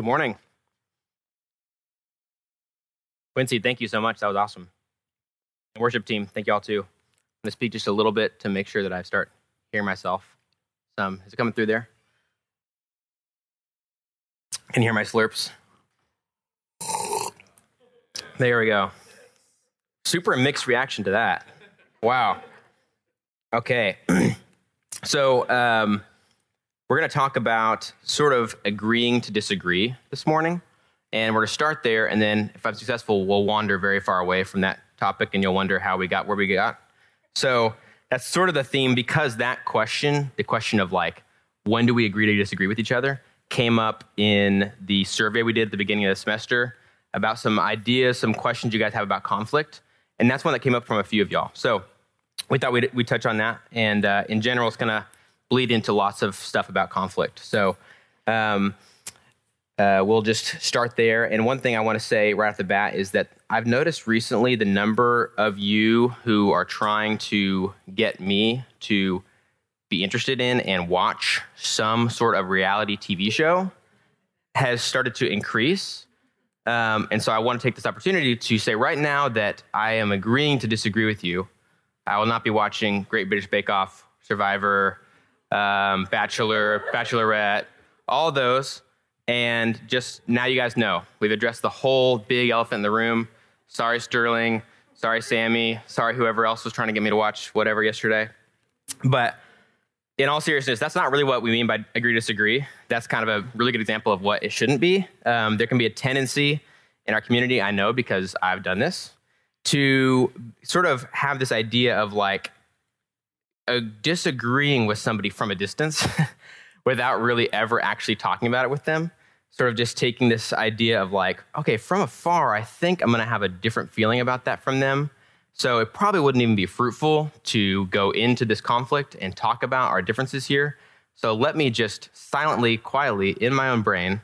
Good morning. Quincy, thank you so much. That was awesome. And worship team, thank you all too. I'm to speak just a little bit to make sure that I start hearing myself. Some is it coming through there? Can you hear my slurps? There we go. Super mixed reaction to that. Wow. Okay. so, um, we're going to talk about sort of agreeing to disagree this morning. And we're going to start there. And then, if I'm successful, we'll wander very far away from that topic and you'll wonder how we got where we got. So, that's sort of the theme because that question, the question of like, when do we agree to disagree with each other, came up in the survey we did at the beginning of the semester about some ideas, some questions you guys have about conflict. And that's one that came up from a few of y'all. So, we thought we'd, we'd touch on that. And uh, in general, it's going to bleed into lots of stuff about conflict. So um, uh, we'll just start there. And one thing I want to say right off the bat is that I've noticed recently the number of you who are trying to get me to be interested in and watch some sort of reality TV show has started to increase. Um, and so I want to take this opportunity to say right now that I am agreeing to disagree with you. I will not be watching Great British Bake Off, Survivor, um, Bachelor, Bachelorette, all those. And just now you guys know, we've addressed the whole big elephant in the room. Sorry, Sterling. Sorry, Sammy. Sorry, whoever else was trying to get me to watch whatever yesterday. But in all seriousness, that's not really what we mean by agree disagree. That's kind of a really good example of what it shouldn't be. Um, there can be a tendency in our community, I know because I've done this, to sort of have this idea of like uh, disagreeing with somebody from a distance without really ever actually talking about it with them. Sort of just taking this idea of like, okay, from afar, I think I'm going to have a different feeling about that from them. So it probably wouldn't even be fruitful to go into this conflict and talk about our differences here. So let me just silently, quietly, in my own brain,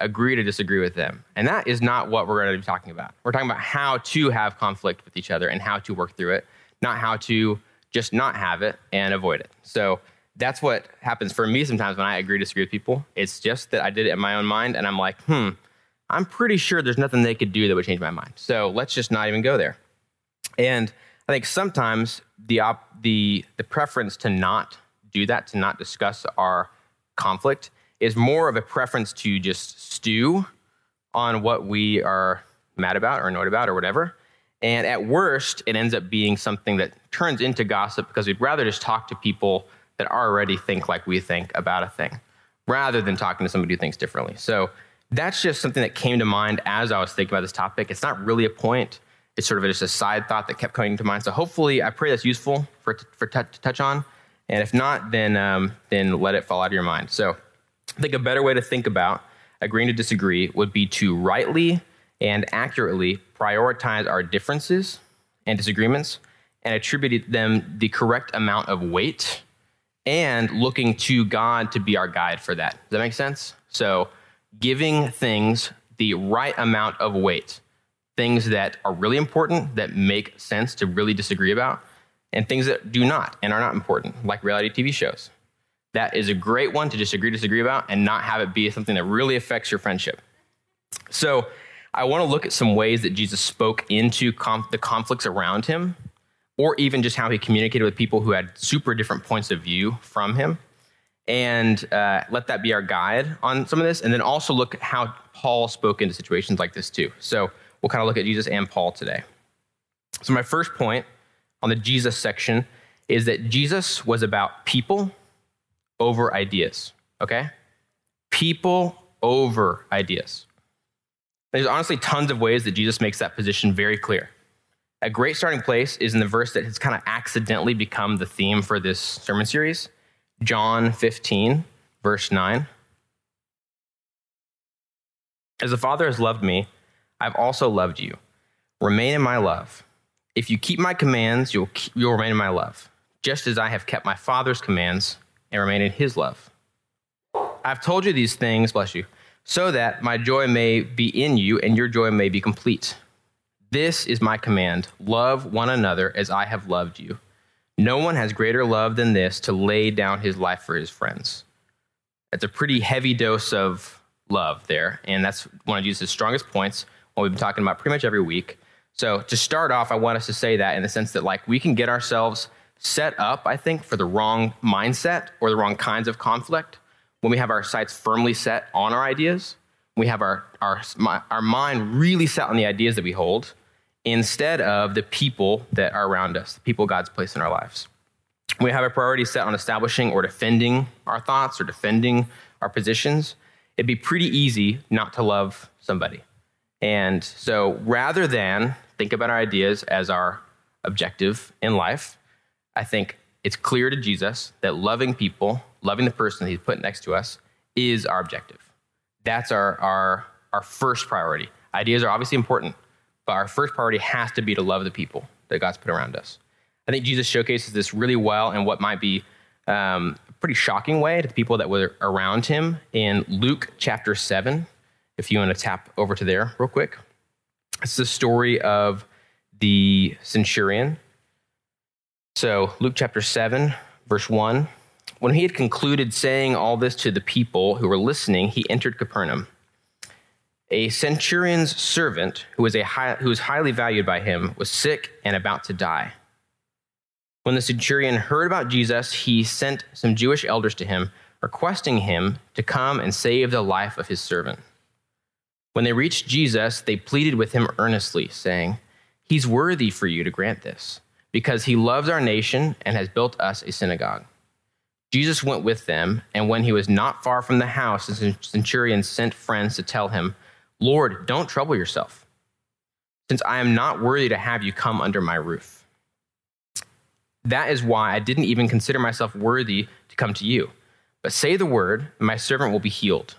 agree to disagree with them. And that is not what we're going to be talking about. We're talking about how to have conflict with each other and how to work through it, not how to just not have it and avoid it. So that's what happens for me sometimes when I agree to disagree with people. It's just that I did it in my own mind and I'm like, hmm, I'm pretty sure there's nothing they could do that would change my mind. So let's just not even go there. And I think sometimes the op- the the preference to not do that, to not discuss our conflict, is more of a preference to just stew on what we are mad about or annoyed about or whatever, and at worst, it ends up being something that turns into gossip because we'd rather just talk to people that already think like we think about a thing rather than talking to somebody who thinks differently. So that's just something that came to mind as I was thinking about this topic. It's not really a point, it's sort of just a side thought that kept coming to mind. So hopefully, I pray that's useful for, for t- to touch on. And if not, then, um, then let it fall out of your mind. So I think a better way to think about agreeing to disagree would be to rightly and accurately prioritize our differences and disagreements and attribute them the correct amount of weight and looking to God to be our guide for that. Does that make sense? So, giving things the right amount of weight, things that are really important, that make sense to really disagree about, and things that do not and are not important, like reality TV shows. That is a great one to disagree, disagree about, and not have it be something that really affects your friendship. So, I want to look at some ways that Jesus spoke into conf- the conflicts around him, or even just how he communicated with people who had super different points of view from him, and uh, let that be our guide on some of this. And then also look at how Paul spoke into situations like this too. So we'll kind of look at Jesus and Paul today. So, my first point on the Jesus section is that Jesus was about people over ideas, okay? People over ideas. There's honestly tons of ways that Jesus makes that position very clear. A great starting place is in the verse that has kind of accidentally become the theme for this sermon series John 15, verse 9. As the Father has loved me, I've also loved you. Remain in my love. If you keep my commands, you'll, you'll remain in my love, just as I have kept my Father's commands and remain in his love. I've told you these things, bless you so that my joy may be in you and your joy may be complete. This is my command love one another as I have loved you. No one has greater love than this to lay down his life for his friends. That's a pretty heavy dose of love there. And that's one of Jesus' strongest points, what we've been talking about pretty much every week. So to start off, I want us to say that in the sense that like we can get ourselves set up, I think, for the wrong mindset or the wrong kinds of conflict when we have our sights firmly set on our ideas, we have our, our, our mind really set on the ideas that we hold instead of the people that are around us, the people God's placed in our lives. We have a priority set on establishing or defending our thoughts or defending our positions. It'd be pretty easy not to love somebody. And so rather than think about our ideas as our objective in life, I think it's clear to Jesus that loving people, loving the person that he's put next to us, is our objective. That's our, our, our first priority. Ideas are obviously important, but our first priority has to be to love the people that God's put around us. I think Jesus showcases this really well in what might be um, a pretty shocking way to the people that were around him in Luke chapter 7. If you want to tap over to there real quick, it's the story of the centurion so, Luke chapter 7, verse 1. When he had concluded saying all this to the people who were listening, he entered Capernaum. A centurion's servant, who was, a high, who was highly valued by him, was sick and about to die. When the centurion heard about Jesus, he sent some Jewish elders to him, requesting him to come and save the life of his servant. When they reached Jesus, they pleaded with him earnestly, saying, He's worthy for you to grant this because he loves our nation and has built us a synagogue. Jesus went with them, and when he was not far from the house, the centurion sent friends to tell him, Lord, don't trouble yourself, since I am not worthy to have you come under my roof. That is why I didn't even consider myself worthy to come to you. But say the word, and my servant will be healed.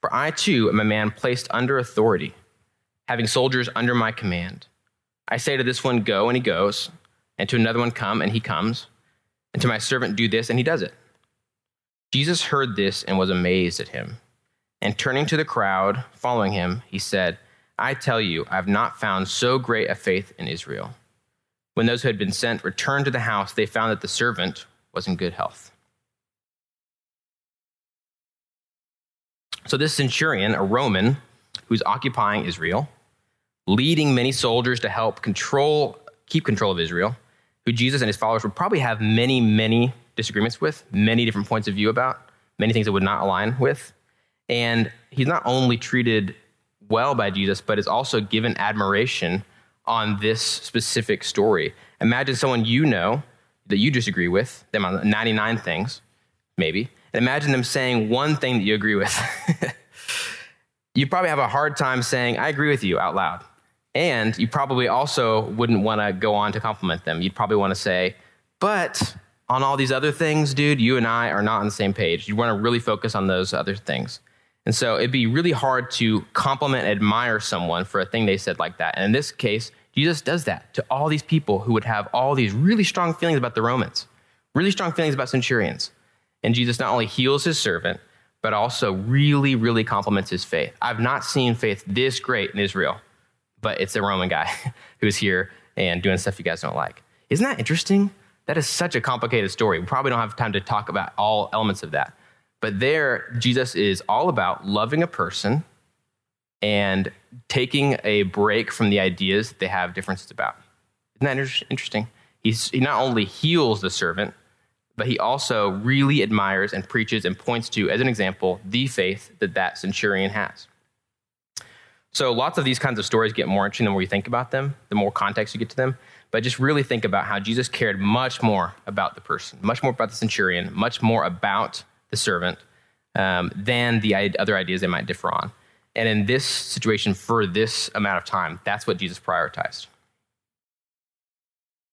For I too am a man placed under authority, having soldiers under my command. I say to this one, Go, and he goes and to another one, Come, and he comes, and to my servant, Do this, and he does it. Jesus heard this and was amazed at him. And turning to the crowd following him, he said, I tell you, I have not found so great a faith in Israel. When those who had been sent returned to the house, they found that the servant was in good health. So, this centurion, a Roman who's occupying Israel, leading many soldiers to help control, keep control of Israel, who Jesus and his followers would probably have many, many disagreements with, many different points of view about, many things that would not align with. And he's not only treated well by Jesus, but is also given admiration on this specific story. Imagine someone you know that you disagree with, them on 99 things, maybe, and imagine them saying one thing that you agree with. you probably have a hard time saying, I agree with you out loud. And you probably also wouldn't want to go on to compliment them. You'd probably want to say, but on all these other things, dude, you and I are not on the same page. You want to really focus on those other things. And so it'd be really hard to compliment, and admire someone for a thing they said like that. And in this case, Jesus does that to all these people who would have all these really strong feelings about the Romans, really strong feelings about centurions. And Jesus not only heals his servant, but also really, really compliments his faith. I've not seen faith this great in Israel but it's a Roman guy who's here and doing stuff you guys don't like. Isn't that interesting? That is such a complicated story. We probably don't have time to talk about all elements of that. But there, Jesus is all about loving a person and taking a break from the ideas that they have differences about. Isn't that interesting? He's, he not only heals the servant, but he also really admires and preaches and points to, as an example, the faith that that centurion has. So lots of these kinds of stories get more interesting the more you think about them, the more context you get to them. But just really think about how Jesus cared much more about the person, much more about the centurion, much more about the servant um, than the other ideas they might differ on. And in this situation, for this amount of time, that's what Jesus prioritized.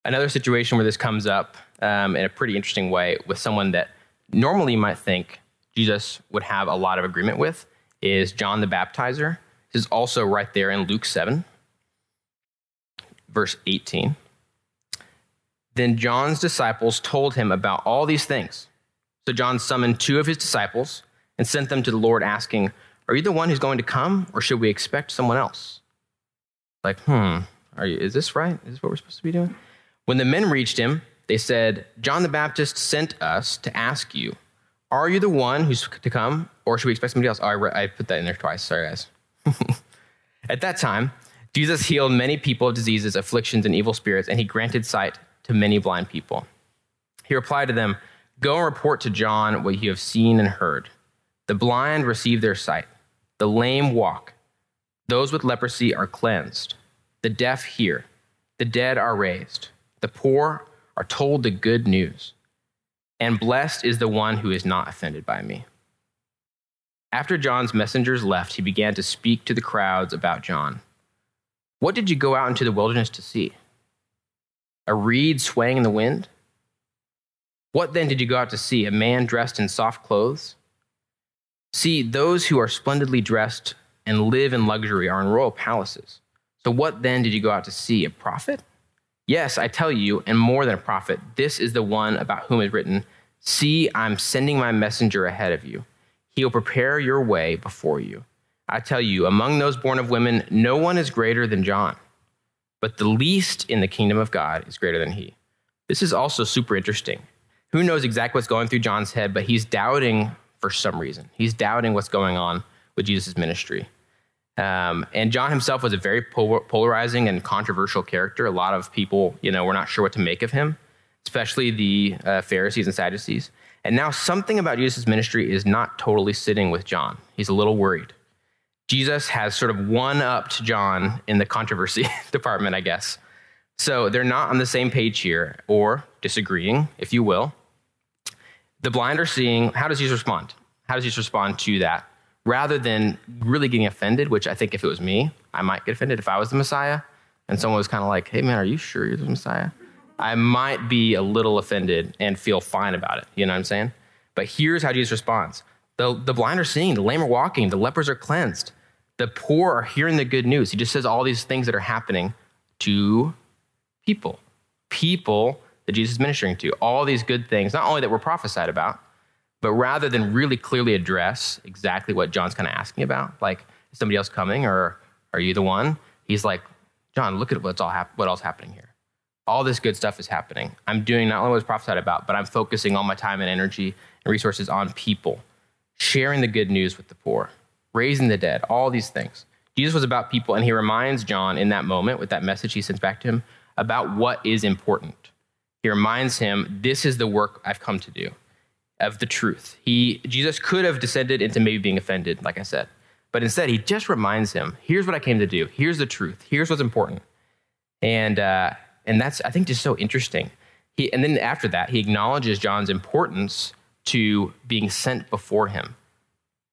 Another situation where this comes up um, in a pretty interesting way with someone that normally you might think Jesus would have a lot of agreement with is John the Baptizer This is also right there in Luke 7, verse 18. Then John's disciples told him about all these things. So John summoned two of his disciples and sent them to the Lord, asking, Are you the one who's going to come, or should we expect someone else? Like, hmm, are you, is this right? Is this what we're supposed to be doing? When the men reached him, they said, John the Baptist sent us to ask you, Are you the one who's to come, or should we expect somebody else? Oh, I, re- I put that in there twice. Sorry, guys. At that time, Jesus healed many people of diseases, afflictions, and evil spirits, and he granted sight to many blind people. He replied to them, Go and report to John what you have seen and heard. The blind receive their sight, the lame walk, those with leprosy are cleansed, the deaf hear, the dead are raised, the poor are told the good news, and blessed is the one who is not offended by me. After John's messengers left, he began to speak to the crowds about John. What did you go out into the wilderness to see? A reed swaying in the wind? What then did you go out to see? A man dressed in soft clothes? See, those who are splendidly dressed and live in luxury are in royal palaces. So what then did you go out to see? A prophet? Yes, I tell you, and more than a prophet, this is the one about whom is written, See, I'm sending my messenger ahead of you. He will prepare your way before you. I tell you, among those born of women, no one is greater than John, but the least in the kingdom of God is greater than he. This is also super interesting. Who knows exactly what's going through John's head, but he's doubting for some reason. He's doubting what's going on with Jesus' ministry. Um, and John himself was a very polarizing and controversial character. A lot of people, you know, were not sure what to make of him, especially the uh, Pharisees and Sadducees. And now something about Jesus' ministry is not totally sitting with John. He's a little worried. Jesus has sort of one upped John in the controversy department, I guess. So they're not on the same page here, or disagreeing, if you will. The blind are seeing, how does Jesus respond? How does Jesus respond to that? Rather than really getting offended, which I think if it was me, I might get offended if I was the Messiah and someone was kind of like, hey man, are you sure you're the Messiah? I might be a little offended and feel fine about it. You know what I'm saying? But here's how Jesus responds the, the blind are seeing, the lame are walking, the lepers are cleansed, the poor are hearing the good news. He just says all these things that are happening to people. People that Jesus is ministering to. All these good things, not only that were prophesied about, but rather than really clearly address exactly what John's kind of asking about, like, is somebody else coming or are you the one? He's like, John, look at what's all hap- what else happening here. All this good stuff is happening. I'm doing not only what was prophesied about, but I'm focusing all my time and energy and resources on people, sharing the good news with the poor, raising the dead, all these things. Jesus was about people, and he reminds John in that moment with that message he sends back to him about what is important. He reminds him, This is the work I've come to do of the truth. He, Jesus could have descended into maybe being offended, like I said, but instead he just reminds him, Here's what I came to do. Here's the truth. Here's what's important. And, uh, and that's, I think, just so interesting. He, and then after that, he acknowledges John's importance to being sent before him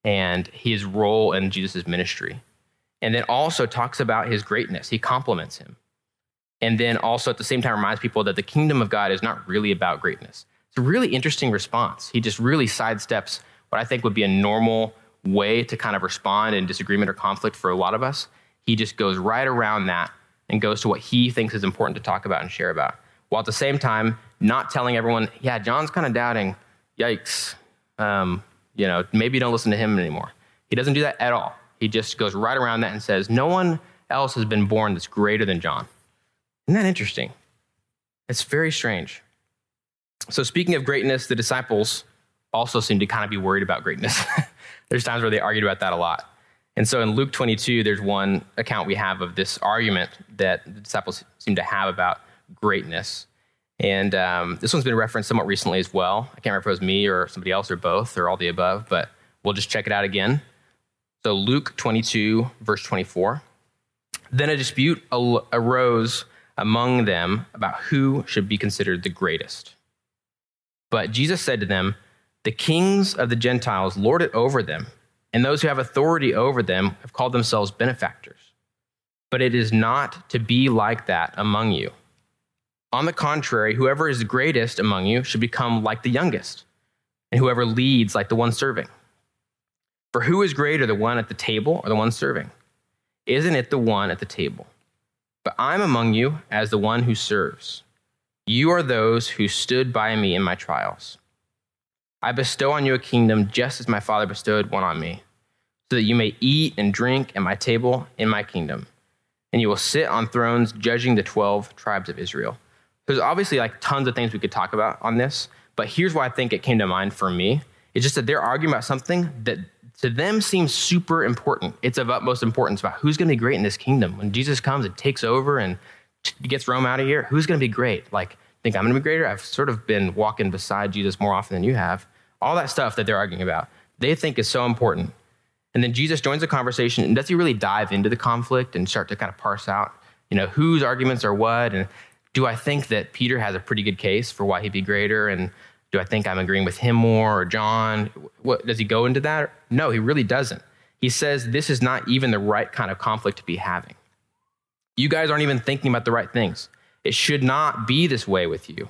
and his role in Jesus' ministry. And then also talks about his greatness. He compliments him and then also at the same time reminds people that the kingdom of God is not really about greatness. It's a really interesting response. He just really sidesteps what I think would be a normal way to kind of respond in disagreement or conflict for a lot of us. He just goes right around that and goes to what he thinks is important to talk about and share about, while at the same time not telling everyone, yeah, John's kind of doubting. Yikes. Um, you know, maybe don't listen to him anymore. He doesn't do that at all. He just goes right around that and says, no one else has been born that's greater than John. Isn't that interesting? It's very strange. So, speaking of greatness, the disciples also seem to kind of be worried about greatness. there's times where they argued about that a lot. And so in Luke 22, there's one account we have of this argument that the disciples seem to have about greatness. And um, this one's been referenced somewhat recently as well. I can't remember if it was me or somebody else or both or all the above, but we'll just check it out again. So, Luke 22, verse 24. Then a dispute arose among them about who should be considered the greatest. But Jesus said to them, The kings of the Gentiles lord it over them, and those who have authority over them have called themselves benefactors. But it is not to be like that among you. On the contrary, whoever is greatest among you should become like the youngest, and whoever leads like the one serving. For who is greater, the one at the table or the one serving? Isn't it the one at the table? But I'm among you as the one who serves. You are those who stood by me in my trials. I bestow on you a kingdom just as my Father bestowed one on me, so that you may eat and drink at my table in my kingdom. And you will sit on thrones judging the 12 tribes of Israel. There's obviously like tons of things we could talk about on this, but here's why I think it came to mind for me It's just that they're arguing about something that to them seems super important. It's of utmost importance about who's going to be great in this kingdom. When Jesus comes and takes over and gets Rome out of here, who's going to be great? Like, think I'm going to be greater? I've sort of been walking beside Jesus more often than you have. All that stuff that they're arguing about, they think is so important. And then Jesus joins the conversation, and does he really dive into the conflict and start to kind of parse out, you know, whose arguments are what? And do I think that Peter has a pretty good case for why he'd be greater? And do I think I'm agreeing with him more or John? What, does he go into that? No, he really doesn't. He says this is not even the right kind of conflict to be having. You guys aren't even thinking about the right things. It should not be this way with you.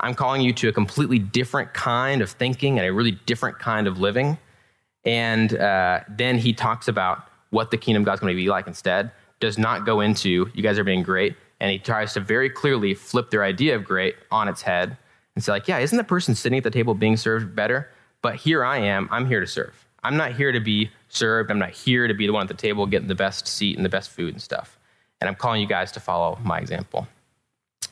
I'm calling you to a completely different kind of thinking and a really different kind of living. And uh, then he talks about what the kingdom of God's going to be like instead. Does not go into, you guys are being great. And he tries to very clearly flip their idea of great on its head and say, like, yeah, isn't the person sitting at the table being served better? But here I am, I'm here to serve. I'm not here to be served. I'm not here to be the one at the table getting the best seat and the best food and stuff. And I'm calling you guys to follow my example.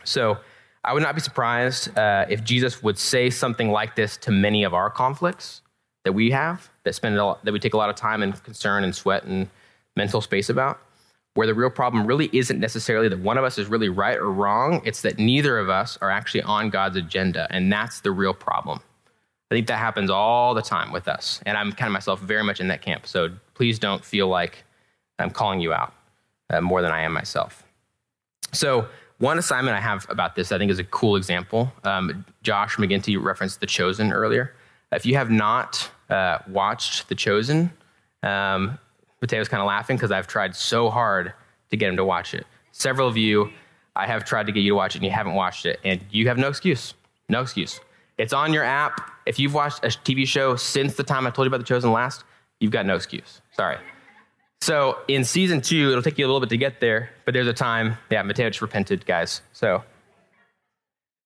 So I would not be surprised uh, if Jesus would say something like this to many of our conflicts that we have, that spend lot, that we take a lot of time and concern and sweat and mental space about where the real problem really isn't necessarily that one of us is really right or wrong. It's that neither of us are actually on God's agenda. And that's the real problem. I think that happens all the time with us. And I'm kind of myself very much in that camp. So please don't feel like I'm calling you out uh, more than I am myself. So, one assignment I have about this, I think, is a cool example. Um, Josh McGinty referenced The Chosen earlier. If you have not uh, watched The Chosen, um, Mateo's kind of laughing because I've tried so hard to get him to watch it. Several of you, I have tried to get you to watch it and you haven't watched it, and you have no excuse. No excuse. It's on your app. If you've watched a TV show since the time I told you about The Chosen last, you've got no excuse. Sorry. So in season two, it'll take you a little bit to get there, but there's a time. Yeah, Mateo just repented, guys. So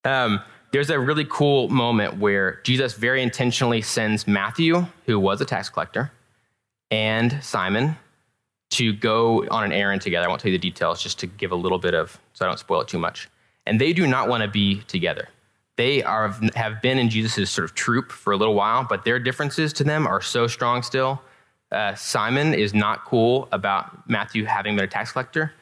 um, there's a really cool moment where Jesus very intentionally sends Matthew, who was a tax collector, and Simon to go on an errand together. I won't tell you the details just to give a little bit of, so I don't spoil it too much. And they do not want to be together. They are, have been in Jesus' sort of troop for a little while, but their differences to them are so strong still. Uh, Simon is not cool about Matthew having been a tax collector.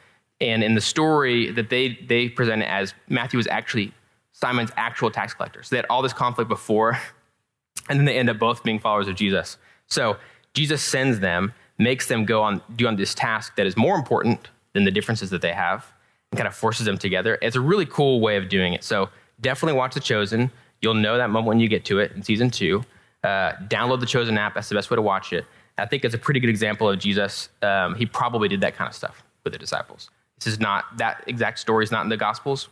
And in the story that they, they present as, Matthew was actually Simon's actual tax collector. So they had all this conflict before, and then they end up both being followers of Jesus. So Jesus sends them, makes them go on, do on this task that is more important than the differences that they have, and kind of forces them together. It's a really cool way of doing it. So definitely watch The Chosen. You'll know that moment when you get to it in season two. Uh, download the Chosen app. That's the best way to watch it. I think it's a pretty good example of Jesus. Um, he probably did that kind of stuff with the disciples. This is not that exact story is not in the Gospels,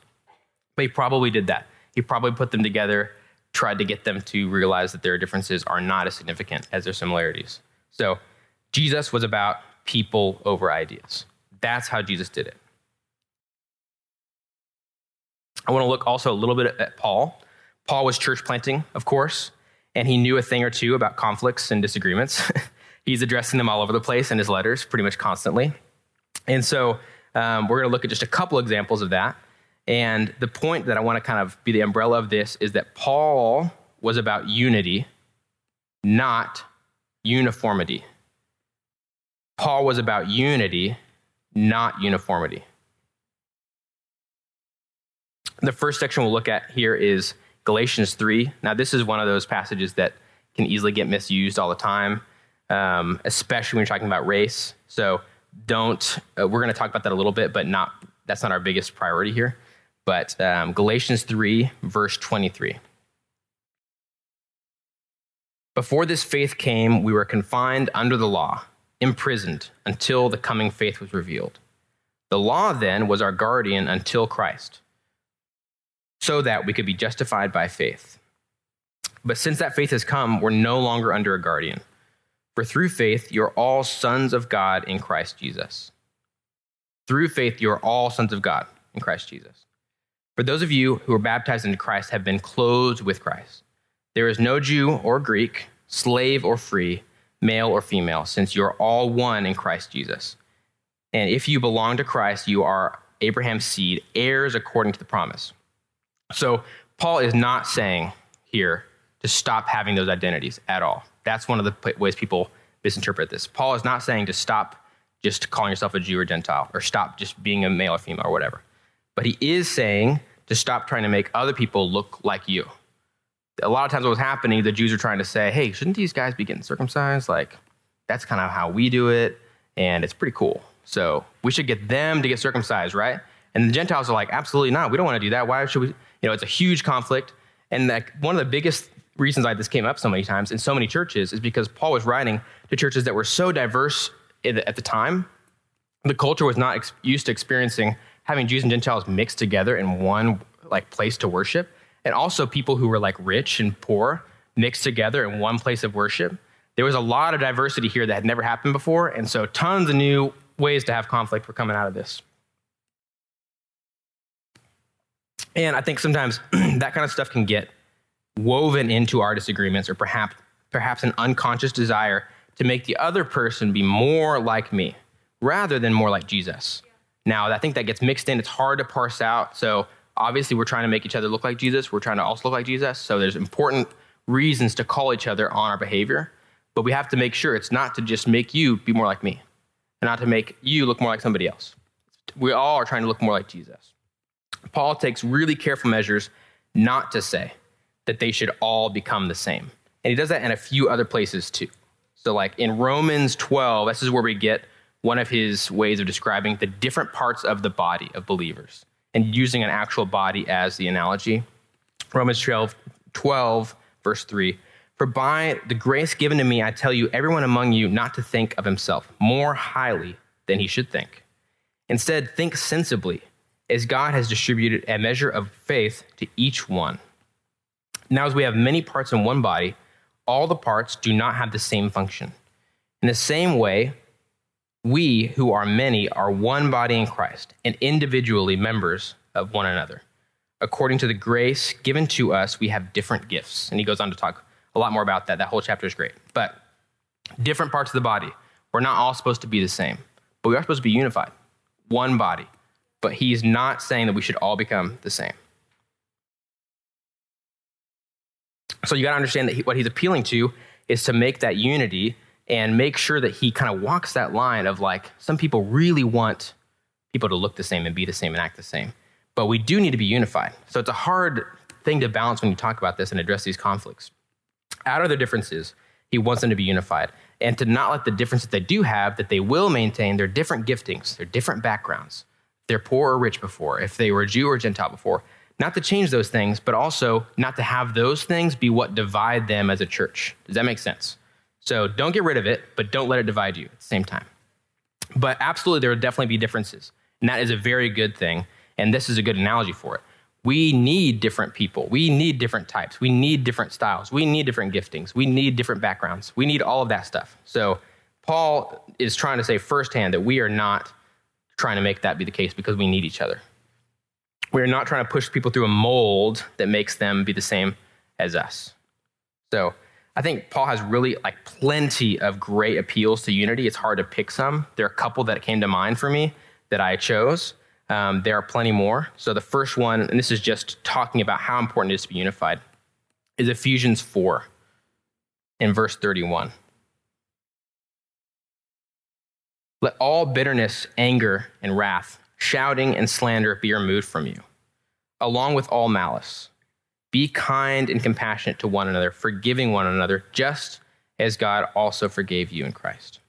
but he probably did that. He probably put them together, tried to get them to realize that their differences are not as significant as their similarities. So Jesus was about people over ideas. That's how Jesus did it. I want to look also a little bit at Paul. Paul was church planting, of course, and he knew a thing or two about conflicts and disagreements. He's addressing them all over the place in his letters, pretty much constantly. And so um, we're going to look at just a couple examples of that. And the point that I want to kind of be the umbrella of this is that Paul was about unity, not uniformity. Paul was about unity, not uniformity. The first section we'll look at here is Galatians 3. Now, this is one of those passages that can easily get misused all the time, um, especially when you're talking about race. So, don't, uh, we're going to talk about that a little bit, but not, that's not our biggest priority here. But um, Galatians 3, verse 23. Before this faith came, we were confined under the law, imprisoned until the coming faith was revealed. The law then was our guardian until Christ, so that we could be justified by faith. But since that faith has come, we're no longer under a guardian. For through faith, you're all sons of God in Christ Jesus. Through faith, you are all sons of God in Christ Jesus. For those of you who are baptized into Christ have been clothed with Christ. There is no Jew or Greek, slave or free, male or female, since you are all one in Christ Jesus. And if you belong to Christ, you are Abraham's seed, heirs according to the promise. So, Paul is not saying here to stop having those identities at all. That's one of the ways people misinterpret this. Paul is not saying to stop just calling yourself a Jew or Gentile or stop just being a male or female or whatever. But he is saying to stop trying to make other people look like you. A lot of times, what was happening, the Jews are trying to say, hey, shouldn't these guys be getting circumcised? Like, that's kind of how we do it, and it's pretty cool. So we should get them to get circumcised, right? And the Gentiles are like, absolutely not. We don't want to do that. Why should we? You know, it's a huge conflict. And like one of the biggest reasons why this came up so many times in so many churches is because Paul was writing to churches that were so diverse at the time. The culture was not ex- used to experiencing having Jews and Gentiles mixed together in one like place to worship, and also people who were like rich and poor mixed together in one place of worship. There was a lot of diversity here that had never happened before, and so tons of new ways to have conflict were coming out of this. And I think sometimes that kind of stuff can get woven into our disagreements or perhaps perhaps an unconscious desire to make the other person be more like me rather than more like Jesus. Now, I think that gets mixed in. It's hard to parse out. So, obviously, we're trying to make each other look like Jesus. We're trying to also look like Jesus. So, there's important reasons to call each other on our behavior. But we have to make sure it's not to just make you be more like me and not to make you look more like somebody else. We all are trying to look more like Jesus. Paul takes really careful measures not to say that they should all become the same. And he does that in a few other places too. So, like in Romans 12, this is where we get one of his ways of describing the different parts of the body of believers and using an actual body as the analogy. Romans 12, 12 verse 3 For by the grace given to me, I tell you, everyone among you not to think of himself more highly than he should think. Instead, think sensibly as God has distributed a measure of faith to each one. Now, as we have many parts in one body, all the parts do not have the same function. In the same way, we who are many are one body in Christ and individually members of one another. According to the grace given to us, we have different gifts. And he goes on to talk a lot more about that. That whole chapter is great. But different parts of the body, we're not all supposed to be the same, but we are supposed to be unified, one body but he's not saying that we should all become the same. So you got to understand that he, what he's appealing to is to make that unity and make sure that he kind of walks that line of like, some people really want people to look the same and be the same and act the same. But we do need to be unified. So it's a hard thing to balance when you talk about this and address these conflicts. Out of their differences, he wants them to be unified and to not let the differences they do have, that they will maintain their different giftings, their different backgrounds, they're poor or rich before, if they were Jew or Gentile before. Not to change those things, but also not to have those things be what divide them as a church. Does that make sense? So don't get rid of it, but don't let it divide you at the same time. But absolutely, there will definitely be differences. And that is a very good thing. And this is a good analogy for it. We need different people. We need different types. We need different styles. We need different giftings. We need different backgrounds. We need all of that stuff. So Paul is trying to say firsthand that we are not trying to make that be the case because we need each other. We're not trying to push people through a mold that makes them be the same as us. So I think Paul has really like plenty of great appeals to unity. It's hard to pick some. There are a couple that came to mind for me that I chose. Um, there are plenty more. So the first one, and this is just talking about how important it is to be unified, is Ephesians 4 in verse 31. Let all bitterness, anger, and wrath, shouting, and slander be removed from you, along with all malice. Be kind and compassionate to one another, forgiving one another, just as God also forgave you in Christ.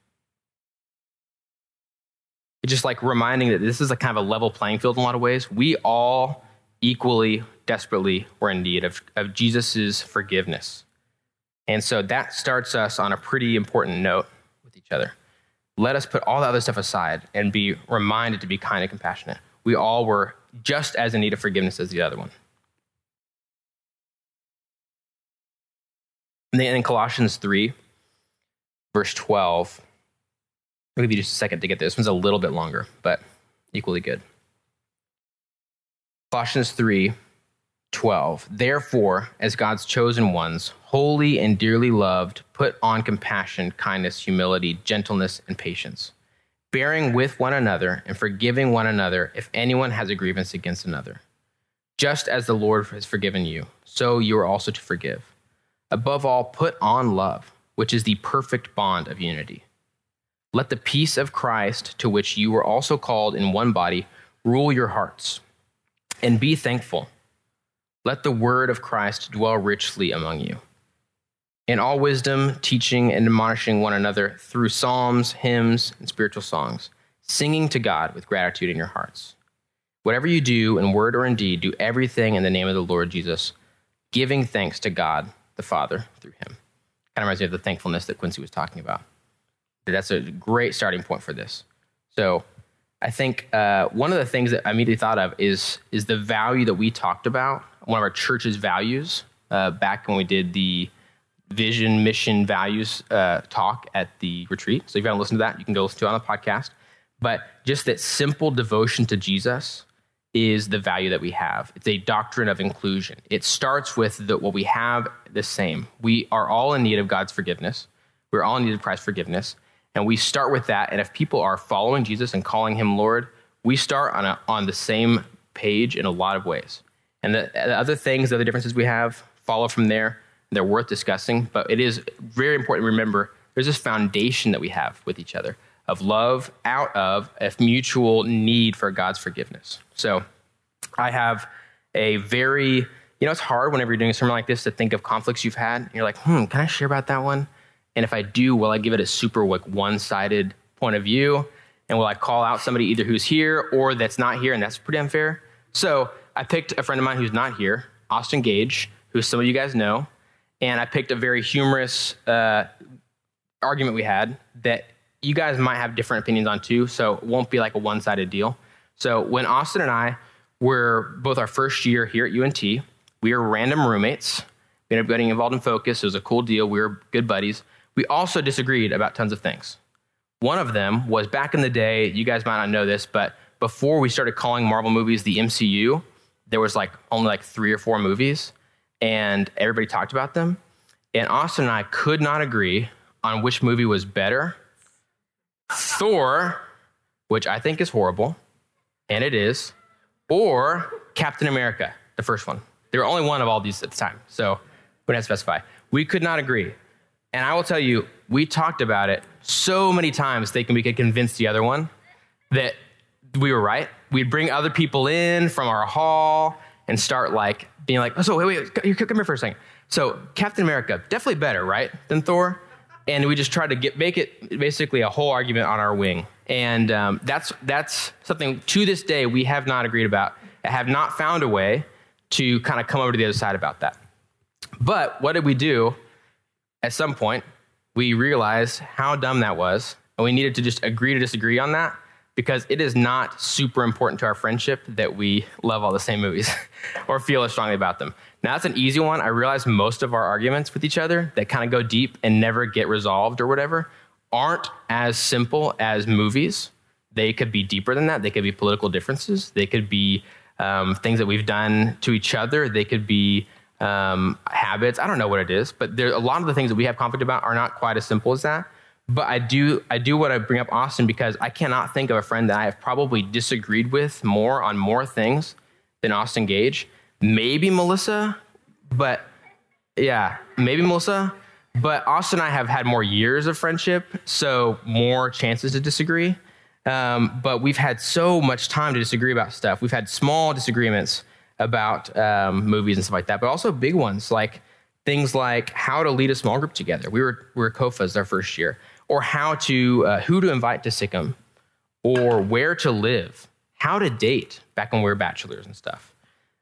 It's just like reminding that this is a kind of a level playing field in a lot of ways. We all equally, desperately were in need of, of Jesus' forgiveness. And so that starts us on a pretty important note with each other let us put all the other stuff aside and be reminded to be kind and compassionate. We all were just as in need of forgiveness as the other one. And then in Colossians 3, verse 12, I'll give you just a second to get this. This one's a little bit longer, but equally good. Colossians 3, 12. Therefore, as God's chosen ones, holy and dearly loved, put on compassion, kindness, humility, gentleness, and patience, bearing with one another and forgiving one another if anyone has a grievance against another. Just as the Lord has forgiven you, so you are also to forgive. Above all, put on love, which is the perfect bond of unity. Let the peace of Christ, to which you were also called in one body, rule your hearts. And be thankful. Let the word of Christ dwell richly among you. In all wisdom, teaching and admonishing one another through psalms, hymns, and spiritual songs, singing to God with gratitude in your hearts. Whatever you do in word or in deed, do everything in the name of the Lord Jesus, giving thanks to God the Father through him. Kind of reminds me of the thankfulness that Quincy was talking about. That's a great starting point for this. So I think uh, one of the things that I immediately thought of is, is the value that we talked about, one of our church's values, uh, back when we did the vision, mission, values uh, talk at the retreat. So if you haven't listened to that, you can go listen to it on the podcast. But just that simple devotion to Jesus is the value that we have. It's a doctrine of inclusion. It starts with the, what we have the same. We are all in need of God's forgiveness. We're all in need of Christ's forgiveness. And we start with that. And if people are following Jesus and calling him Lord, we start on, a, on the same page in a lot of ways. And the, the other things, the other differences we have, follow from there. They're worth discussing. But it is very important to remember there's this foundation that we have with each other of love out of a mutual need for God's forgiveness. So I have a very, you know, it's hard whenever you're doing a sermon like this to think of conflicts you've had. And you're like, hmm, can I share about that one? And if I do, will I give it a super like one-sided point of view? And will I call out somebody either who's here or that's not here? And that's pretty unfair. So I picked a friend of mine who's not here, Austin Gage, who some of you guys know. And I picked a very humorous uh, argument we had that you guys might have different opinions on too, so it won't be like a one sided deal. So when Austin and I were both our first year here at UNT, we were random roommates. We ended up getting involved in Focus. It was a cool deal. We were good buddies. We also disagreed about tons of things. One of them was back in the day, you guys might not know this, but before we started calling Marvel movies the MCU, there was like only like three or four movies, and everybody talked about them. And Austin and I could not agree on which movie was better Thor, which I think is horrible, and it is, or Captain America, the first one. There were only one of all these at the time, so we didn't specify. We could not agree. And I will tell you, we talked about it so many times thinking we could convince the other one that we were right. We'd bring other people in from our hall and start like being like, oh, so wait, wait, come here for a second. So Captain America, definitely better, right, than Thor? And we just tried to get make it basically a whole argument on our wing. And um, that's that's something to this day we have not agreed about. I have not found a way to kind of come over to the other side about that. But what did we do? At some point, we realized how dumb that was, and we needed to just agree to disagree on that because it is not super important to our friendship that we love all the same movies or feel as strongly about them. Now, that's an easy one. I realize most of our arguments with each other that kind of go deep and never get resolved or whatever aren't as simple as movies. They could be deeper than that. They could be political differences. They could be um, things that we've done to each other. They could be um, habits. I don't know what it is, but there, a lot of the things that we have conflict about are not quite as simple as that. But I do, I do want to bring up Austin because I cannot think of a friend that I have probably disagreed with more on more things than Austin Gage maybe Melissa, but yeah, maybe Melissa. But Austin and I have had more years of friendship, so more chances to disagree. Um, but we've had so much time to disagree about stuff. We've had small disagreements about um, movies and stuff like that, but also big ones like things like how to lead a small group together. We were we were COFAs our first year, or how to uh, who to invite to SICM, or where to live, how to date back when we were bachelors and stuff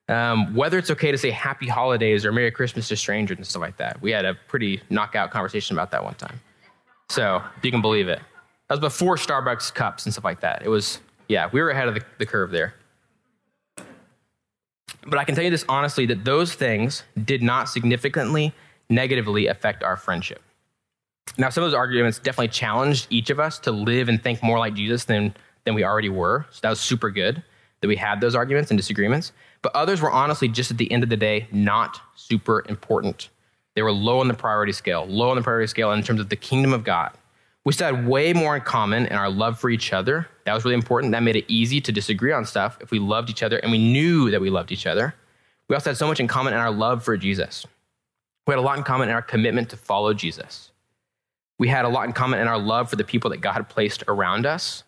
um, whether it's okay to say happy holidays or Merry Christmas to strangers and stuff like that. We had a pretty knockout conversation about that one time. So, if you can believe it. That was before Starbucks cups and stuff like that. It was, yeah, we were ahead of the, the curve there. But I can tell you this honestly that those things did not significantly negatively affect our friendship. Now, some of those arguments definitely challenged each of us to live and think more like Jesus than, than we already were. So that was super good that we had those arguments and disagreements but others were honestly just at the end of the day not super important. They were low on the priority scale, low on the priority scale in terms of the kingdom of God. We still had way more in common in our love for each other. That was really important. That made it easy to disagree on stuff if we loved each other and we knew that we loved each other. We also had so much in common in our love for Jesus. We had a lot in common in our commitment to follow Jesus. We had a lot in common in our love for the people that God placed around us,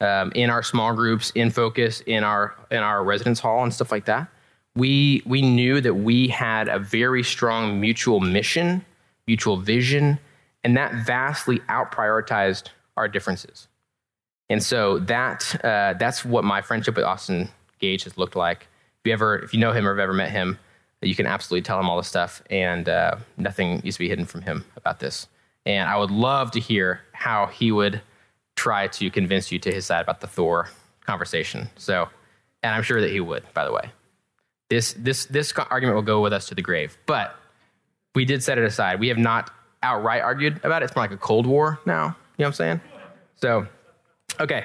um, in our small groups, in focus, in our in our residence hall, and stuff like that. We we knew that we had a very strong mutual mission, mutual vision, and that vastly out prioritized our differences. And so that uh, that's what my friendship with Austin Gage has looked like. If you ever, if you know him or have ever met him, you can absolutely tell him all this stuff, and uh, nothing needs to be hidden from him about this. And I would love to hear how he would try to convince you to his side about the Thor conversation. So, and I'm sure that he would. By the way, this this this argument will go with us to the grave. But we did set it aside. We have not outright argued about it. It's more like a cold war now. You know what I'm saying? So, okay.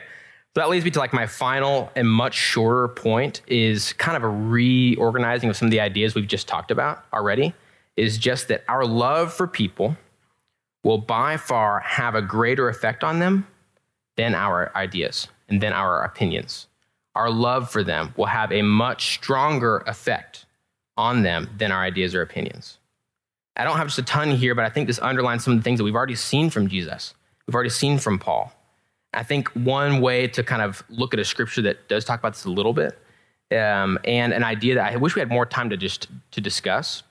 So that leads me to like my final and much shorter point is kind of a reorganizing of some of the ideas we've just talked about already. Is just that our love for people will by far have a greater effect on them than our ideas and than our opinions. Our love for them will have a much stronger effect on them than our ideas or opinions. I don't have just a ton here, but I think this underlines some of the things that we've already seen from Jesus. We've already seen from Paul. I think one way to kind of look at a scripture that does talk about this a little bit, um, and an idea that I wish we had more time to just to discuss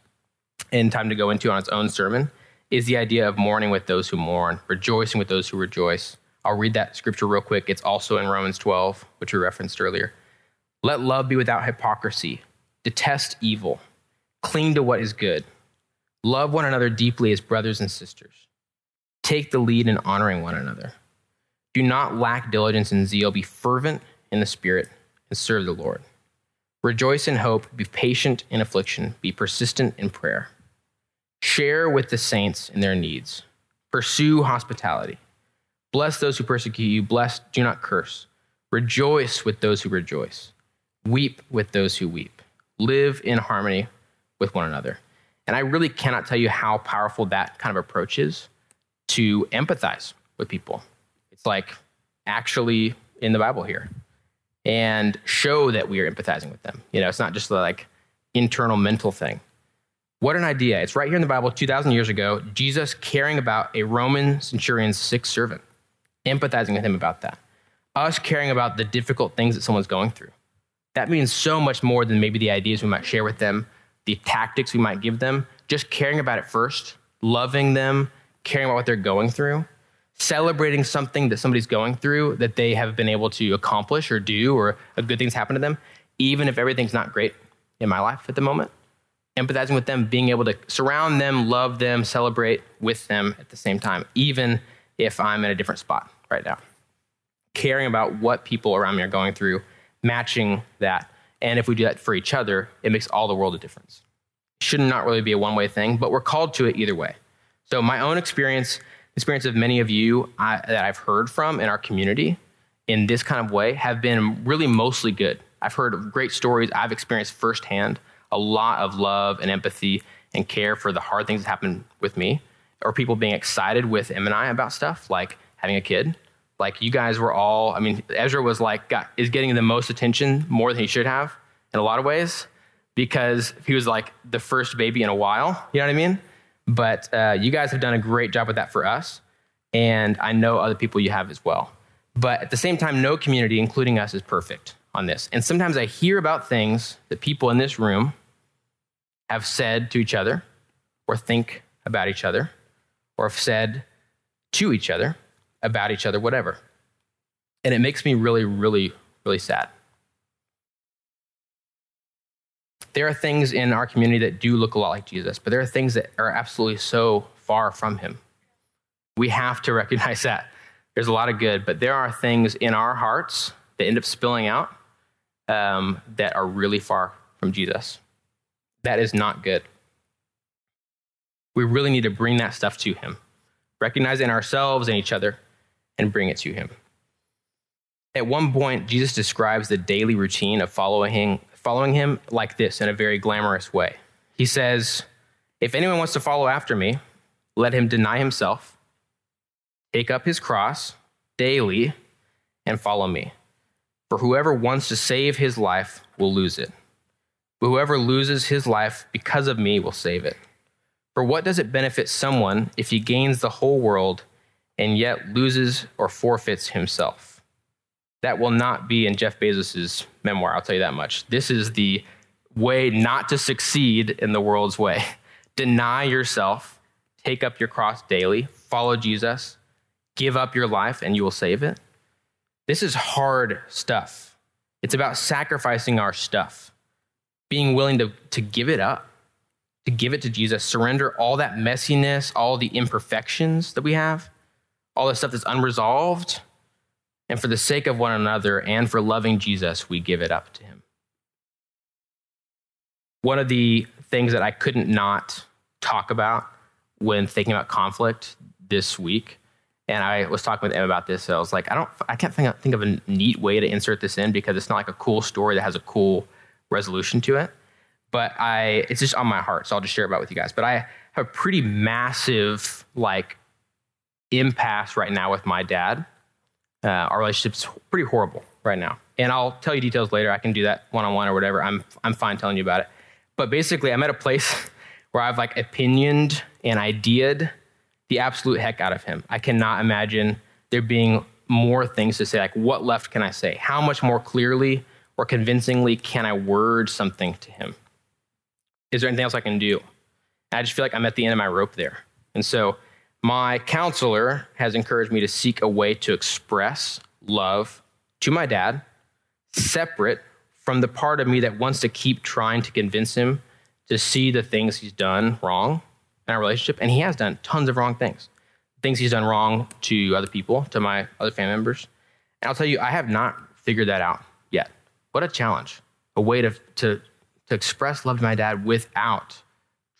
and time to go into on its own sermon, is the idea of mourning with those who mourn, rejoicing with those who rejoice. I'll read that scripture real quick. It's also in Romans 12, which we referenced earlier. Let love be without hypocrisy. Detest evil. Cling to what is good. Love one another deeply as brothers and sisters. Take the lead in honoring one another. Do not lack diligence and zeal. Be fervent in the Spirit and serve the Lord. Rejoice in hope. Be patient in affliction. Be persistent in prayer. Share with the saints in their needs. Pursue hospitality. Bless those who persecute you. Bless, do not curse. Rejoice with those who rejoice. Weep with those who weep. Live in harmony with one another. And I really cannot tell you how powerful that kind of approach is to empathize with people It's like actually in the Bible here and show that we are empathizing with them. You know, it's not just like internal mental thing. What an idea. It's right here in the Bible 2,000 years ago, Jesus caring about a Roman centurion's sick servant, empathizing with him about that. Us caring about the difficult things that someone's going through. That means so much more than maybe the ideas we might share with them, the tactics we might give them. Just caring about it first, loving them, caring about what they're going through, celebrating something that somebody's going through that they have been able to accomplish or do, or a good thing's happened to them, even if everything's not great in my life at the moment. Empathizing with them, being able to surround them, love them, celebrate with them at the same time, even if I'm in a different spot right now. Caring about what people around me are going through, matching that. And if we do that for each other, it makes all the world a difference. Should not not really be a one way thing, but we're called to it either way. So, my own experience experience of many of you I, that I've heard from in our community in this kind of way have been really mostly good. I've heard great stories. I've experienced firsthand a lot of love and empathy and care for the hard things that happen with me, or people being excited with Em and I about stuff like having a kid. Like you guys were all, I mean, Ezra was like, got, is getting the most attention more than he should have in a lot of ways because he was like the first baby in a while. You know what I mean? But uh, you guys have done a great job with that for us. And I know other people you have as well. But at the same time, no community, including us, is perfect on this. And sometimes I hear about things that people in this room have said to each other, or think about each other, or have said to each other about each other, whatever. And it makes me really, really, really sad. there are things in our community that do look a lot like Jesus, but there are things that are absolutely so far from him. We have to recognize that. There's a lot of good, but there are things in our hearts that end up spilling out um, that are really far from Jesus. That is not good. We really need to bring that stuff to him, recognize in ourselves and each other, and bring it to him. At one point, Jesus describes the daily routine of following, following him like this in a very glamorous way. He says, If anyone wants to follow after me, let him deny himself, take up his cross daily, and follow me. For whoever wants to save his life will lose it. But whoever loses his life because of me will save it. For what does it benefit someone if he gains the whole world and yet loses or forfeits himself? That will not be in Jeff Bezos' memoir, I'll tell you that much. This is the way not to succeed in the world's way. Deny yourself, take up your cross daily, follow Jesus, give up your life, and you will save it. This is hard stuff. It's about sacrificing our stuff, being willing to, to give it up to give it to Jesus, surrender all that messiness, all the imperfections that we have, all the stuff that's unresolved. And for the sake of one another and for loving Jesus, we give it up to him. One of the things that I couldn't not talk about when thinking about conflict this week, and I was talking with Em about this, so I was like, I don't, I can't think of, think of a neat way to insert this in because it's not like a cool story that has a cool resolution to it but I it's just on my heart, so I'll just share about with you guys. But I have a pretty massive like impasse right now with my dad. Uh, our relationship's pretty horrible right now, and I'll tell you details later. I can do that one on one or whatever. I'm I'm fine telling you about it. But basically, I'm at a place where I've like opinioned and ideaed the absolute heck out of him. I cannot imagine there being more things to say. Like, what left can I say? How much more clearly or convincingly can I word something to him? Is there anything else I can do? I just feel like I'm at the end of my rope there. And so my counselor has encouraged me to seek a way to express love to my dad, separate from the part of me that wants to keep trying to convince him to see the things he's done wrong in our relationship. And he has done tons of wrong things, things he's done wrong to other people, to my other family members. And I'll tell you, I have not figured that out. What a challenge. A way to, to to express love to my dad without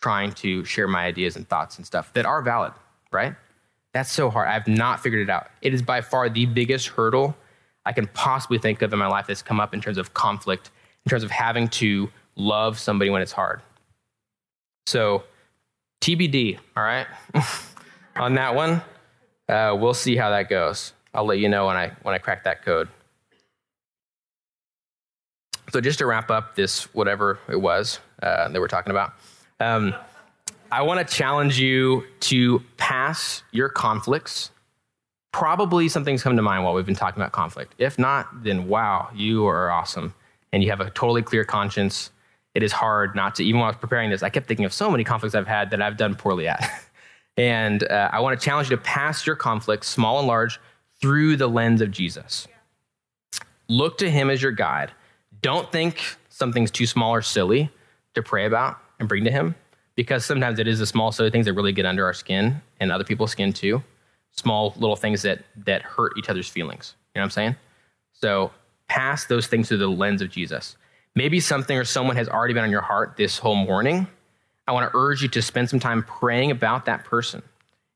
trying to share my ideas and thoughts and stuff that are valid, right? That's so hard. I've not figured it out. It is by far the biggest hurdle I can possibly think of in my life that's come up in terms of conflict, in terms of having to love somebody when it's hard. So, TBD, all right? On that one, uh, we'll see how that goes. I'll let you know when I when I crack that code. So just to wrap up this, whatever it was uh, that we're talking about, um, I want to challenge you to pass your conflicts. Probably something's come to mind while we've been talking about conflict. If not, then wow, you are awesome. And you have a totally clear conscience. It is hard not to, even while I was preparing this, I kept thinking of so many conflicts I've had that I've done poorly at. and uh, I want to challenge you to pass your conflicts, small and large, through the lens of Jesus. Look to him as your guide don't think something's too small or silly to pray about and bring to Him, because sometimes it is the small, silly things that really get under our skin and other people's skin too. Small little things that that hurt each other's feelings. You know what I'm saying? So pass those things through the lens of Jesus. Maybe something or someone has already been on your heart this whole morning. I want to urge you to spend some time praying about that person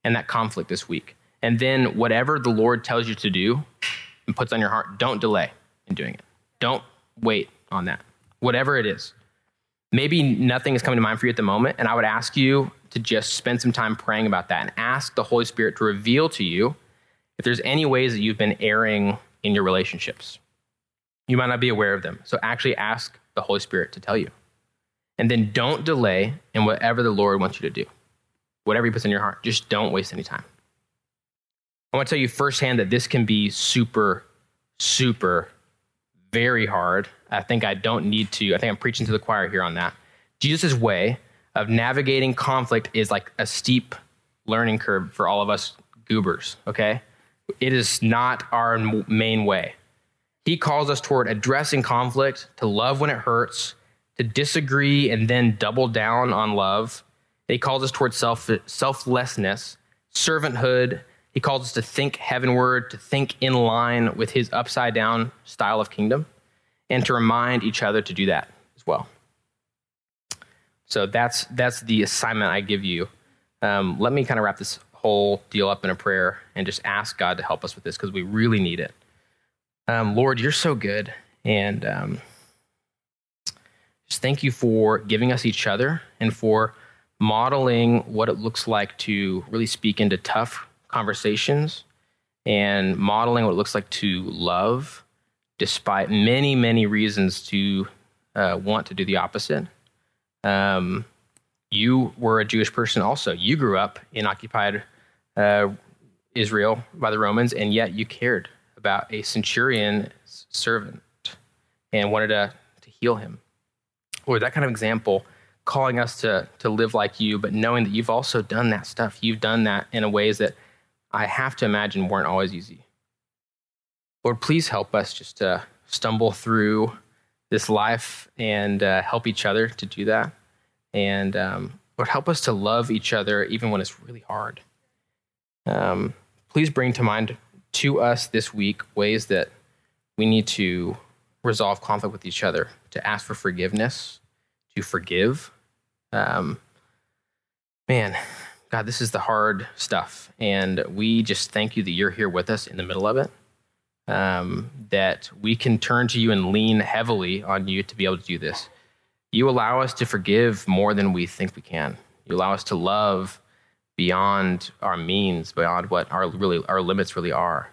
and that conflict this week. And then whatever the Lord tells you to do and puts on your heart, don't delay in doing it. Don't wait on that, whatever it is. Maybe nothing is coming to mind for you at the moment, and I would ask you to just spend some time praying about that and ask the Holy Spirit to reveal to you if there's any ways that you've been erring in your relationships. You might not be aware of them. So actually ask the Holy Spirit to tell you. And then don't delay in whatever the Lord wants you to do. Whatever He puts in your heart, just don't waste any time. I want to tell you firsthand that this can be super, super very hard. I think I don't need to. I think I'm preaching to the choir here on that. Jesus' way of navigating conflict is like a steep learning curve for all of us goobers, okay? It is not our main way. He calls us toward addressing conflict, to love when it hurts, to disagree and then double down on love. He calls us toward self, selflessness, servanthood, he calls us to think heavenward, to think in line with his upside down style of kingdom, and to remind each other to do that as well. So that's, that's the assignment I give you. Um, let me kind of wrap this whole deal up in a prayer and just ask God to help us with this because we really need it. Um, Lord, you're so good. And um, just thank you for giving us each other and for modeling what it looks like to really speak into tough conversations and modeling what it looks like to love despite many, many reasons to uh, want to do the opposite. Um, you were a Jewish person also. You grew up in occupied uh, Israel by the Romans, and yet you cared about a centurion servant and wanted to, to heal him. Or that kind of example, calling us to, to live like you, but knowing that you've also done that stuff. You've done that in ways that I have to imagine weren't always easy. Lord, please help us just to stumble through this life and uh, help each other to do that. And um, Lord, help us to love each other even when it's really hard. Um, please bring to mind to us this week ways that we need to resolve conflict with each other, to ask for forgiveness, to forgive. Um, man, God, this is the hard stuff. And we just thank you that you're here with us in the middle of it um, that we can turn to you and lean heavily on you to be able to do this. You allow us to forgive more than we think we can. You allow us to love beyond our means, beyond what our really our limits really are.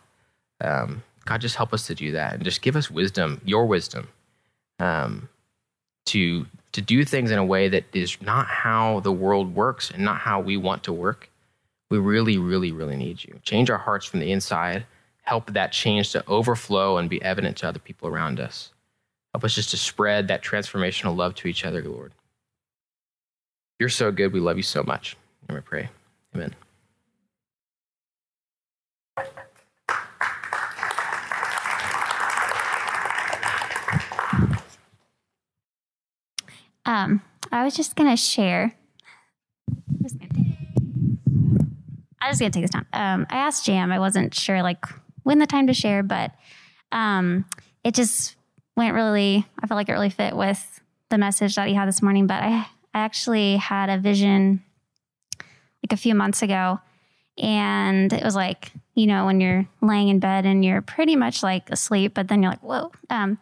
Um, God, just help us to do that, and just give us wisdom, your wisdom, um, to to do things in a way that is not how the world works and not how we want to work. We really, really, really need you. Change our hearts from the inside help that change to overflow and be evident to other people around us. Help us just to spread that transformational love to each other, Lord. You're so good. We love you so much. And we pray. Amen. Um, I was just gonna share. I was gonna take this down. Um, I asked Jam. I wasn't sure like when the time to share, but um, it just went really, I felt like it really fit with the message that he had this morning. But I, I actually had a vision like a few months ago. And it was like, you know, when you're laying in bed and you're pretty much like asleep, but then you're like, whoa. Um,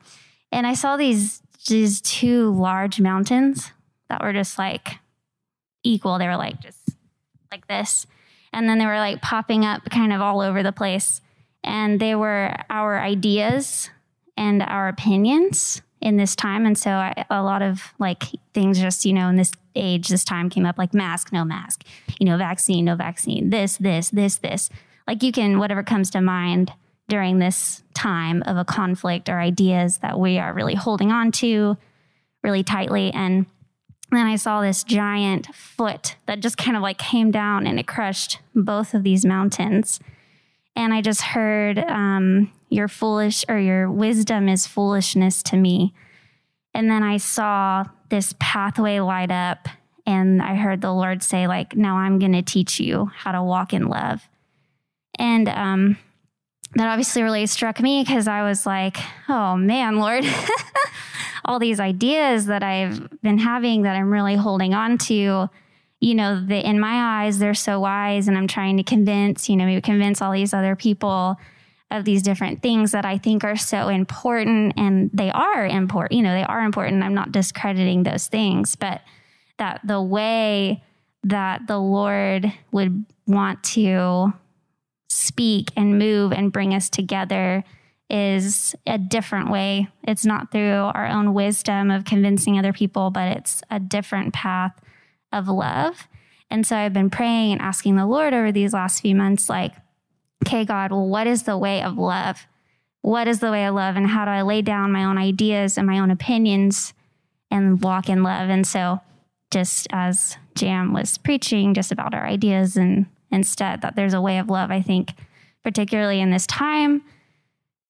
and I saw these these two large mountains that were just like equal. They were like just like this. And then they were like popping up kind of all over the place and they were our ideas and our opinions in this time. And so I, a lot of like things just, you know, in this age, this time came up like mask, no mask, you know, vaccine, no vaccine, this, this, this, this. Like you can, whatever comes to mind during this time of a conflict or ideas that we are really holding on to really tightly. And then I saw this giant foot that just kind of like came down and it crushed both of these mountains and I just heard, um, Your foolish or your wisdom is foolishness to me. And then I saw this pathway light up, and I heard the Lord say, like, now I'm going to teach you how to walk in love. And um, that obviously really struck me because I was like, oh man, Lord, all these ideas that I've been having that I'm really holding on to you know, the, in my eyes, they're so wise, and I'm trying to convince, you know, maybe convince all these other people of these different things that I think are so important, and they are important. You know, they are important. I'm not discrediting those things, but that the way that the Lord would want to speak and move and bring us together is a different way. It's not through our own wisdom of convincing other people, but it's a different path of love. And so I've been praying and asking the Lord over these last few months, like, okay, God, well, what is the way of love? What is the way of love? And how do I lay down my own ideas and my own opinions and walk in love? And so, just as Jam was preaching just about our ideas and instead that there's a way of love, I think, particularly in this time,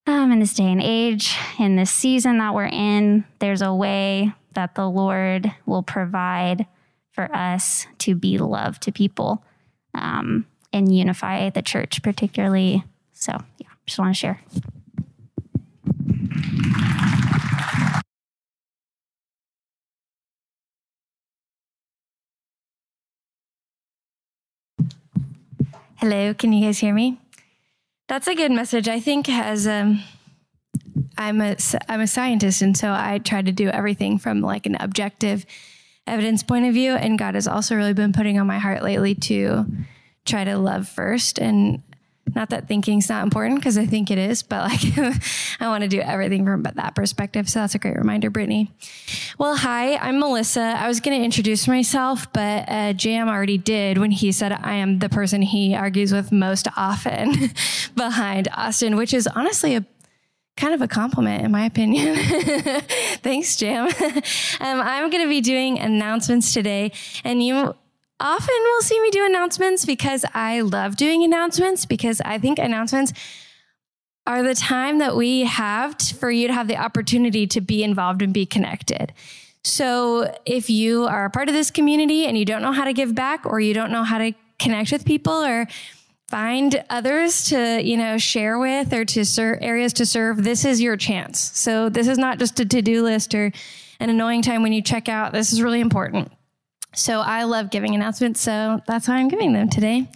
um, in this day and age, in this season that we're in, there's a way that the Lord will provide for us to be love to people um, and unify the church, particularly. So, yeah, just want to share. Hello, can you guys hear me? That's a good message. I think as um, I'm a I'm a scientist, and so I try to do everything from like an objective evidence point of view. And God has also really been putting on my heart lately to try to love first. And Not that thinking's not important because I think it is, but like I want to do everything from that perspective. So that's a great reminder, Brittany. Well, hi, I'm Melissa. I was going to introduce myself, but uh, Jam already did when he said I am the person he argues with most often behind Austin, which is honestly a kind of a compliment in my opinion. Thanks, Jam. um, I'm going to be doing announcements today, and you often will see me do announcements because I love doing announcements because I think announcements are the time that we have for you to have the opportunity to be involved and be connected. So if you are a part of this community and you don't know how to give back or you don't know how to connect with people or find others to you know share with or to serve areas to serve this is your chance. So this is not just a to-do list or an annoying time when you check out. This is really important so I love giving announcements. So that's why I'm giving them today.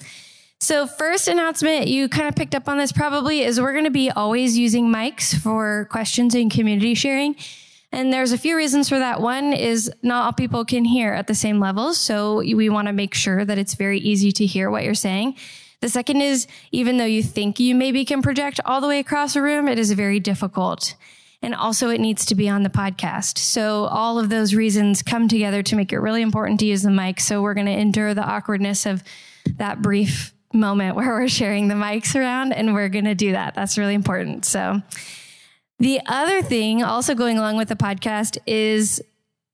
So, first announcement, you kind of picked up on this probably, is we're going to be always using mics for questions and community sharing. And there's a few reasons for that. One is not all people can hear at the same level. So, we want to make sure that it's very easy to hear what you're saying. The second is even though you think you maybe can project all the way across a room, it is very difficult. And also, it needs to be on the podcast. So, all of those reasons come together to make it really important to use the mic. So, we're going to endure the awkwardness of that brief moment where we're sharing the mics around, and we're going to do that. That's really important. So, the other thing, also going along with the podcast, is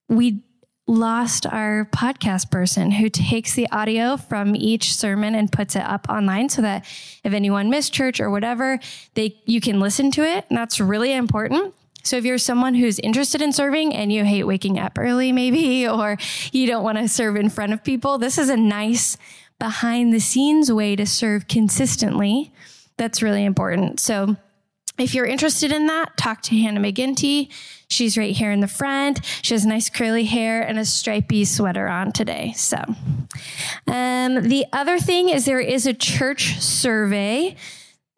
we lost our podcast person who takes the audio from each sermon and puts it up online so that if anyone missed church or whatever, they you can listen to it. And that's really important. So if you're someone who's interested in serving and you hate waking up early maybe or you don't want to serve in front of people, this is a nice behind the scenes way to serve consistently. That's really important. So if you're interested in that, talk to Hannah McGinty. She's right here in the front. She has nice curly hair and a stripy sweater on today. So, um, the other thing is there is a church survey.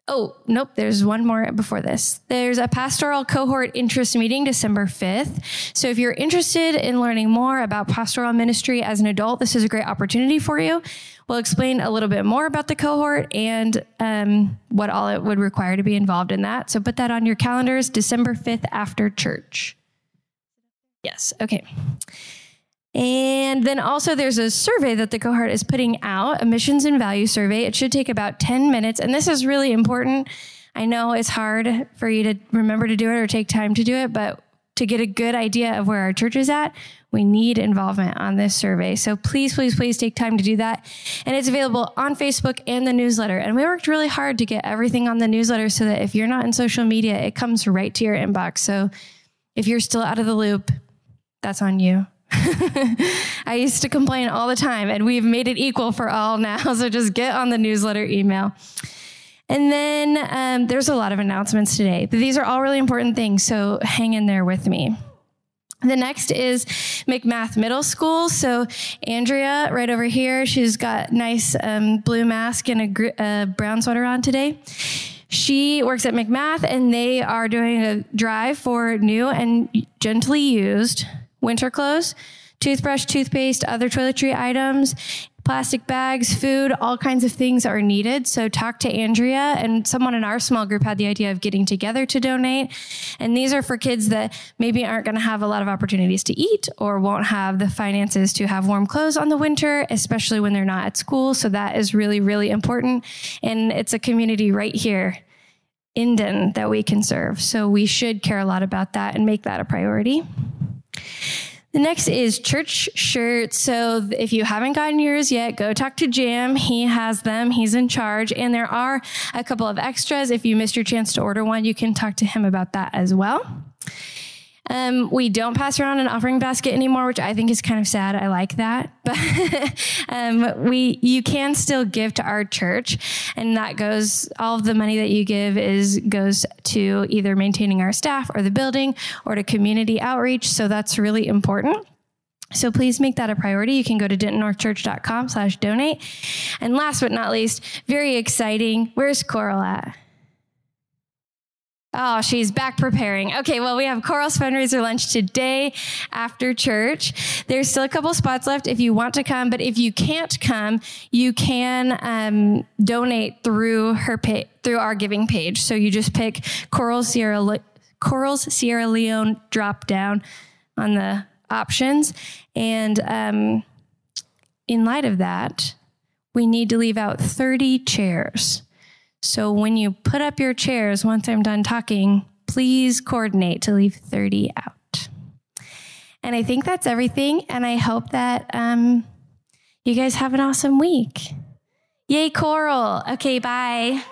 Oh, nope, there's one more before this. There's a pastoral cohort interest meeting December 5th. So if you're interested in learning more about pastoral ministry as an adult, this is a great opportunity for you. We'll explain a little bit more about the cohort and um, what all it would require to be involved in that. So put that on your calendars, December 5th after church. Yes, okay. And then also there's a survey that the cohort is putting out, a missions and value survey. It should take about 10 minutes. And this is really important. I know it's hard for you to remember to do it or take time to do it, but to get a good idea of where our church is at, we need involvement on this survey. So please, please, please take time to do that. And it's available on Facebook and the newsletter. And we worked really hard to get everything on the newsletter so that if you're not in social media, it comes right to your inbox. So if you're still out of the loop, that's on you. I used to complain all the time, and we've made it equal for all now. So just get on the newsletter email. And then um, there's a lot of announcements today, but these are all really important things. So hang in there with me. The next is McMath Middle School. So Andrea, right over here, she's got nice um, blue mask and a gr- brown sweater on today. She works at McMath, and they are doing a drive for new and gently used winter clothes, toothbrush, toothpaste, other toiletry items, plastic bags, food, all kinds of things are needed. So talk to Andrea and someone in our small group had the idea of getting together to donate. And these are for kids that maybe aren't going to have a lot of opportunities to eat or won't have the finances to have warm clothes on the winter, especially when they're not at school. So that is really, really important. And it's a community right here in Denton that we can serve. So we should care a lot about that and make that a priority. The next is church shirts. So if you haven't gotten yours yet, go talk to Jam. He has them. He's in charge. And there are a couple of extras. If you missed your chance to order one, you can talk to him about that as well. Um, we don't pass around an offering basket anymore, which I think is kind of sad. I like that, but um, we you can still give to our church, and that goes all of the money that you give is goes to either maintaining our staff or the building or to community outreach. So that's really important. So please make that a priority. You can go to dentonnorthchurch.com slash donate. And last but not least, very exciting, where's Coral at? Oh, she's back preparing. Okay, well, we have Coral's fundraiser lunch today after church. There's still a couple spots left if you want to come, but if you can't come, you can um, donate through her pa- through our giving page. So you just pick Coral Sierra Le- Coral's Sierra Leone drop down on the options, and um, in light of that, we need to leave out 30 chairs. So when you put up your chairs, once I'm done talking, please coordinate to leave 30 out. And I think that's everything. And I hope that um, you guys have an awesome week. Yay, Coral. Okay, bye.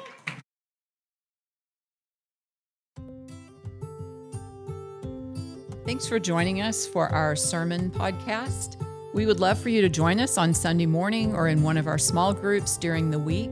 Thanks for joining us for our sermon podcast. We would love for you to join us on Sunday morning or in one of our small groups during the week.